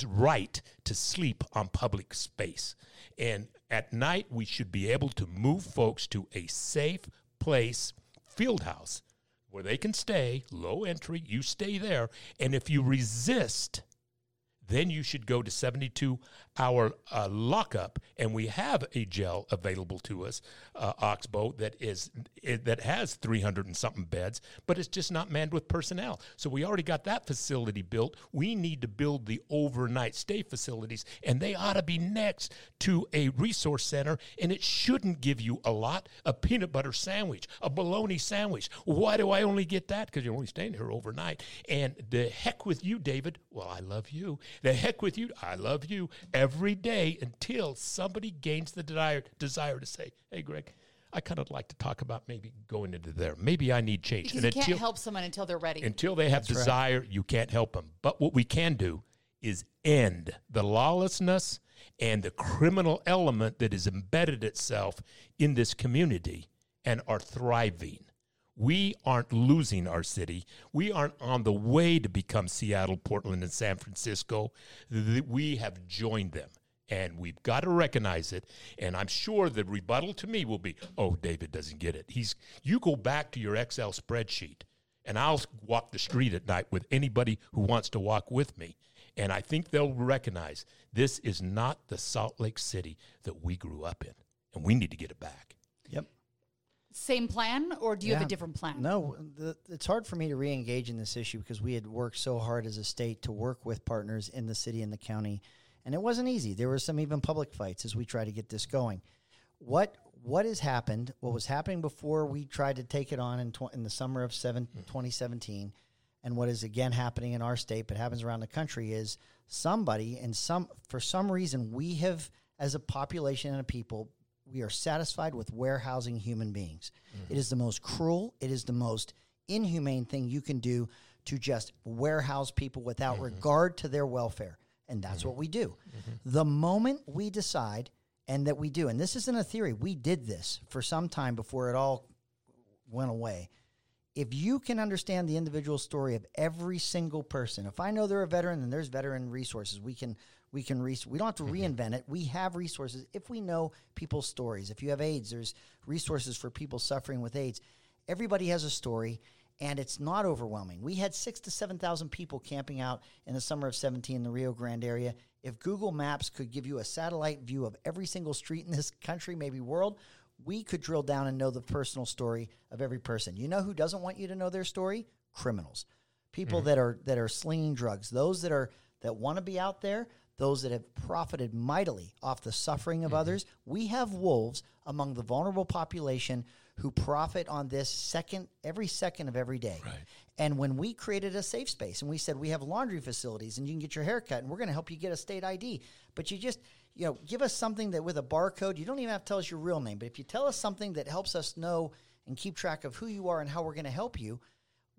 right to sleep on public space. And at night, we should be able to move folks to a safe place, field house, where they can stay, low entry, you stay there. And if you resist, then you should go to 72 hour uh, lockup and we have a gel available to us uh, oxbow that is it, that has 300 and something beds but it's just not manned with personnel. So we already got that facility built. We need to build the overnight stay facilities and they ought to be next to a resource center and it shouldn't give you a lot. A peanut butter sandwich a bologna sandwich. Why do i only get that? Because you're only staying here overnight. And the heck with you david. Well i love you. The heck with you. I love you. every day until somebody gains the desire, desire to say hey greg i kind of like to talk about maybe going into there. Maybe i need change. Because and you can't help someone until they're ready. until they have desire you can't help them but what we can do is end the lawlessness and the criminal element that has embedded itself in this community and are thriving we aren't losing our city. We aren't on the way to become Seattle, Portland, and San Francisco. We have joined them. And we've got to recognize it. And I'm sure the rebuttal to me will be, oh, David doesn't get it. He's you go back to your Excel spreadsheet and I'll walk the street at night with anybody who wants to walk with me. And I think they'll recognize this is not the Salt Lake City that we grew up in. And we need to get it back. Yep. Same plan, or do you have a different plan? No, the, it's hard for me to re-engage in this issue because we had worked so hard as a state to work with partners in the city and the county, and it wasn't easy. There were some even public fights as we tried to get this going. What what has happened? What was happening before we tried to take it on in, tw- in the summer of seven, hmm. 2017, and what is again happening in our state, but happens around the country, is somebody and some for some reason we have as a population and a people we are satisfied with warehousing human beings. Mm-hmm. It is the most cruel, it is the most inhumane thing you can do to just warehouse people without mm-hmm. regard to their welfare. And that's mm-hmm. what we do. The moment we decide, and that we do, and this isn't a theory, we did this for some time before it all went away. If you can understand the individual story of every single person, if I know they're a veteran, then there's veteran resources. We can we can re- we don't have to mm-hmm. reinvent it. We have resources if we know people's stories. If you have AIDS, there's resources for people suffering with AIDS. Everybody has a story, and it's not overwhelming. We had six to seven thousand people camping out in the summer of seventeen in the Rio Grande area. If Google Maps could give you a satellite view of every single street in this country, maybe world, we could drill down and know the personal story of every person. You know who doesn't want you to know their story? Criminals. People mm-hmm. that are that are slinging drugs. Those that are that want to be out there, those that have profited mightily off the suffering Mm-hmm. of others. We have wolves among the vulnerable population who profit on this second every second of every day. Right. And when we created a safe space and we said we have laundry facilities and you can get your hair cut and we're going to help you get a state ID, but you just you know give us something that with a barcode you don't even have to tell us your real name, but if you tell us something that helps us know and keep track of who you are and how we're going to help you,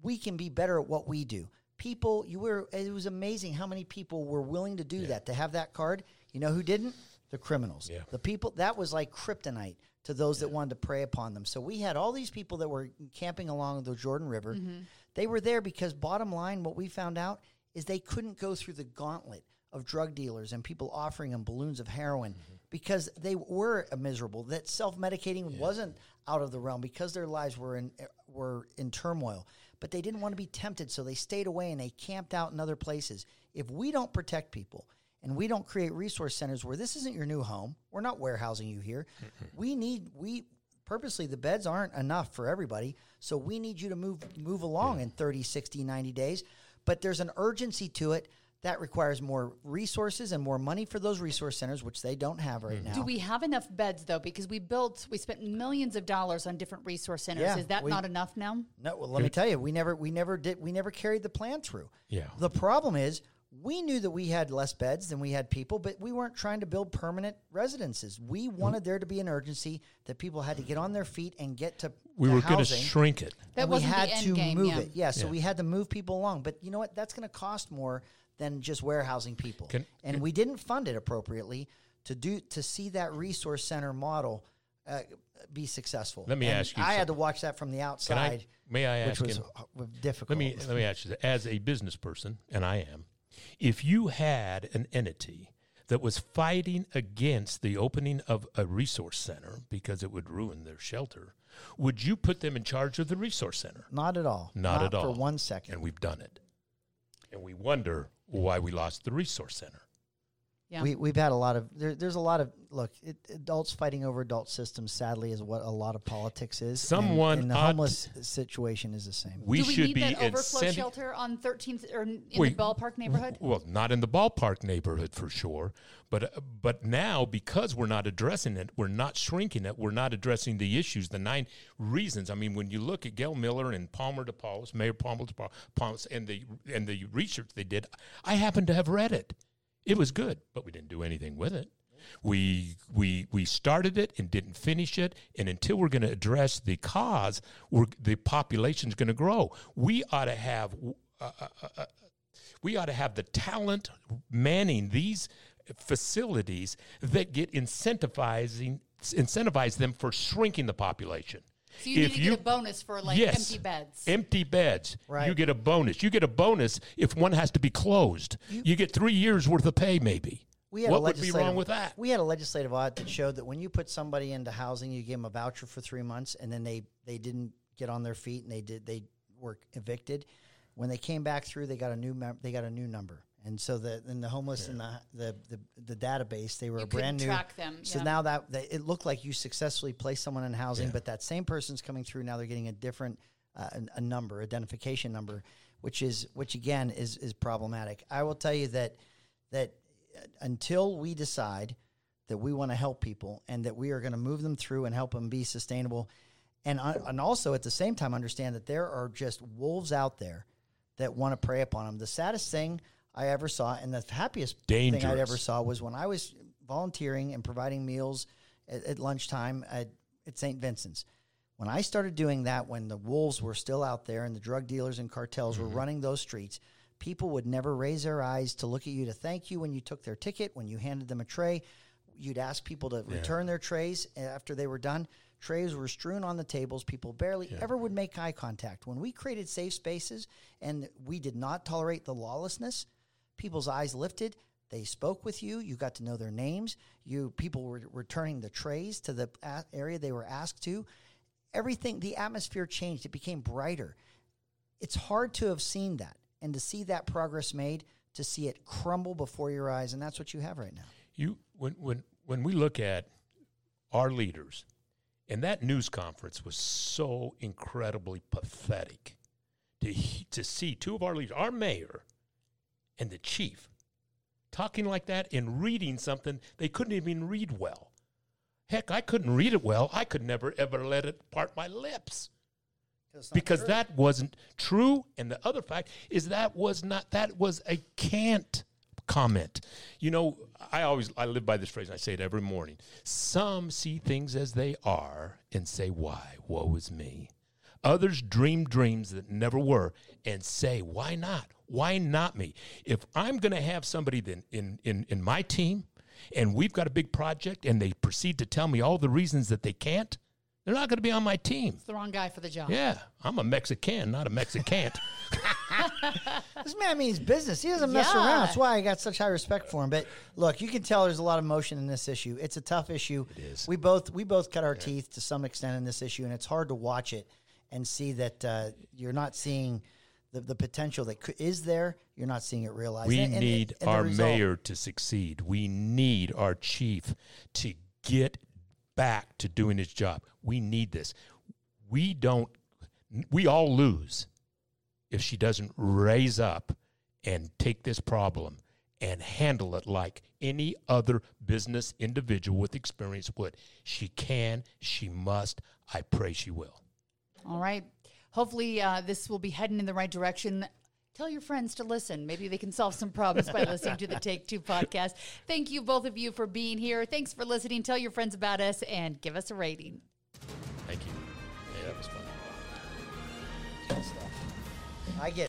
we can be better at what we do. People, you were it was amazing how many people were willing to do that to have that card. You know who didn't? The criminals. Yeah. The people that was like kryptonite to those that wanted to prey upon them. So we had all these people that were camping along the Jordan River. Mm-hmm. They were there because bottom line what we found out is they couldn't go through the gauntlet of drug dealers and people offering them balloons of heroin mm-hmm. because they were miserable. That self-medicating wasn't out of the realm because their lives were in were in turmoil. But they didn't want to be tempted, so they stayed away and they camped out in other places. If we don't protect people and we don't create resource centers where this isn't your new home, we're not warehousing you here. Mm-hmm. we need we purposely the beds aren't enough for everybody, so we need you to move move along in 30, 60, 90 days. But there's an urgency to it that requires more resources and more money for those resource centers, which they don't have right mm-hmm. now. Do we have enough beds though? Because we built, we spent millions of dollars on different resource centers. Yeah, Is that we- not enough now? No, well, let me tell you, we never, we never did, we never carried the plan through. Yeah. The problem is, we knew that we had less beds than we had people, but we weren't trying to build permanent residences. We mm-hmm. wanted there to be an urgency that people had to get on their feet and get to. We to were going to shrink it. That and we wasn't the had end to game, move yeah. it. Yeah, so Yeah. we had to move people along. But you know what? That's going to cost more than just warehousing people. Can- and we didn't fund it appropriately to do to see that resource center model uh, be successful. Let me And ask you I had to watch that from the outside. I? May I which ask was him? difficult. Let me let me ask you that. As a business person, and I am, if you had an entity that was fighting against the opening of a resource center because it would ruin their shelter, would you put them in charge of the resource center? Not at all. Not, at all. For one second. And we've done it. And we wonder why we lost the resource center. Yeah. We, we've had a lot of there, there's a lot of look it, adults fighting over adult systems sadly is what a lot of politics is Someone and, the ought homeless situation is the same We Do we should need be that overflow incenting- shelter on 13th or in Wait. the ballpark neighborhood? Well, not in the ballpark neighborhood for sure, but uh, but now because we're not addressing it, we're not shrinking it. We're not addressing the issues, the nine reasons. I mean, when you look at Gail Miller and Palmer DePaulis, Mayor Palmer DePaulis, and the and the research they did, I happen to have read it. It was good, but we didn't do anything with it. We we we started it and didn't finish it, and until we're going to address the cause, we're, the population's going to grow. We ought to have uh, uh, uh, we ought to have the talent manning these facilities that get incentivizing incentivize them for shrinking the population. So you need to get a bonus for like yes, empty beds. Empty beds. Right. You get a bonus. You get a bonus if one has to be closed. You, get three years worth of pay, maybe. we had what a would be legislative, wrong with that? we had a legislative audit that showed that when you put somebody into housing you give them a voucher for three months and then they they didn't get on their feet and they did they were evicted when they came back through they got a new mem- they got a new number and so the in the homeless in the, the the the database they were You a brand new track them, so yeah. now that, that it looked like you successfully placed someone in housing Yeah. but that same person's coming through now they're getting a different uh, a, a number identification number which is which again is is problematic i will tell you that that uh, until we decide that we want to help people and that we are going to move them through and help them be sustainable and uh, and also at the same time understand that there are just wolves out there that want to prey upon them the saddest thing i ever saw and the happiest thing i ever saw was when i was volunteering and providing meals at, at lunchtime at, at st vincent's when I started doing that, when the wolves were still out there and the drug dealers and cartels were mm-hmm. running those streets, people would never raise their eyes to look at you to thank you when you took their ticket, when you handed them a tray. You'd ask people to return their trays after they were done. Trays were strewn on the tables. People barely ever would make eye contact. When we created safe spaces and we did not tolerate the lawlessness, people's eyes lifted. They spoke with you. You got to know their names. You people were returning the trays to the area they were asked to everything the atmosphere changed it became brighter it's hard to have seen that and to see that progress made to see it crumble before your eyes and that's what you have right now You when when when we look at our leaders, and that news conference was so incredibly pathetic to to see two of our leaders, our mayor and the chief, talking like that and reading something they couldn't even read well. Heck, I couldn't read it well. I could never ever let it part my lips because that wasn't true. And the other fact is that was not that was a can't comment. You know, I always I live by this phrase. And I say it every morning. Some see things as they are and say, "Why? Woe is me." Others dream dreams that never were and say, "Why not? Why not me?" If I'm going to have somebody then in in in my team and we've got a big project and they proceed to tell me all the reasons that they can't, they're not going to be on my team. It's the wrong guy for the job. Yeah, I'm a Mexican, not a Mexican. This man means business. He doesn't mess around. That's why I got such high respect for him. But look, you can tell there's a lot of motion in this issue. It's a tough issue. It is. We both we both cut our teeth to some extent in this issue, and it's hard to watch it and see that uh, you're not seeing the, the potential that cou- is there. You're not seeing it realized. we And- and- need and our result- mayor to succeed. We need our chief to get back to doing his job. We need this. We don't, we all lose if she doesn't raise up and take this problem and handle it like any other business individual with experience would. She can, she must. I pray she will. All right. Hopefully, uh, this will be heading in the right direction. Tell your friends to listen. Maybe they can solve some problems by listening to the Take Two podcast. Thank you, both of you, for being here. Thanks for listening. Tell your friends about us and give us a rating. Thank you. Yeah, that was fun. Small stuff. I get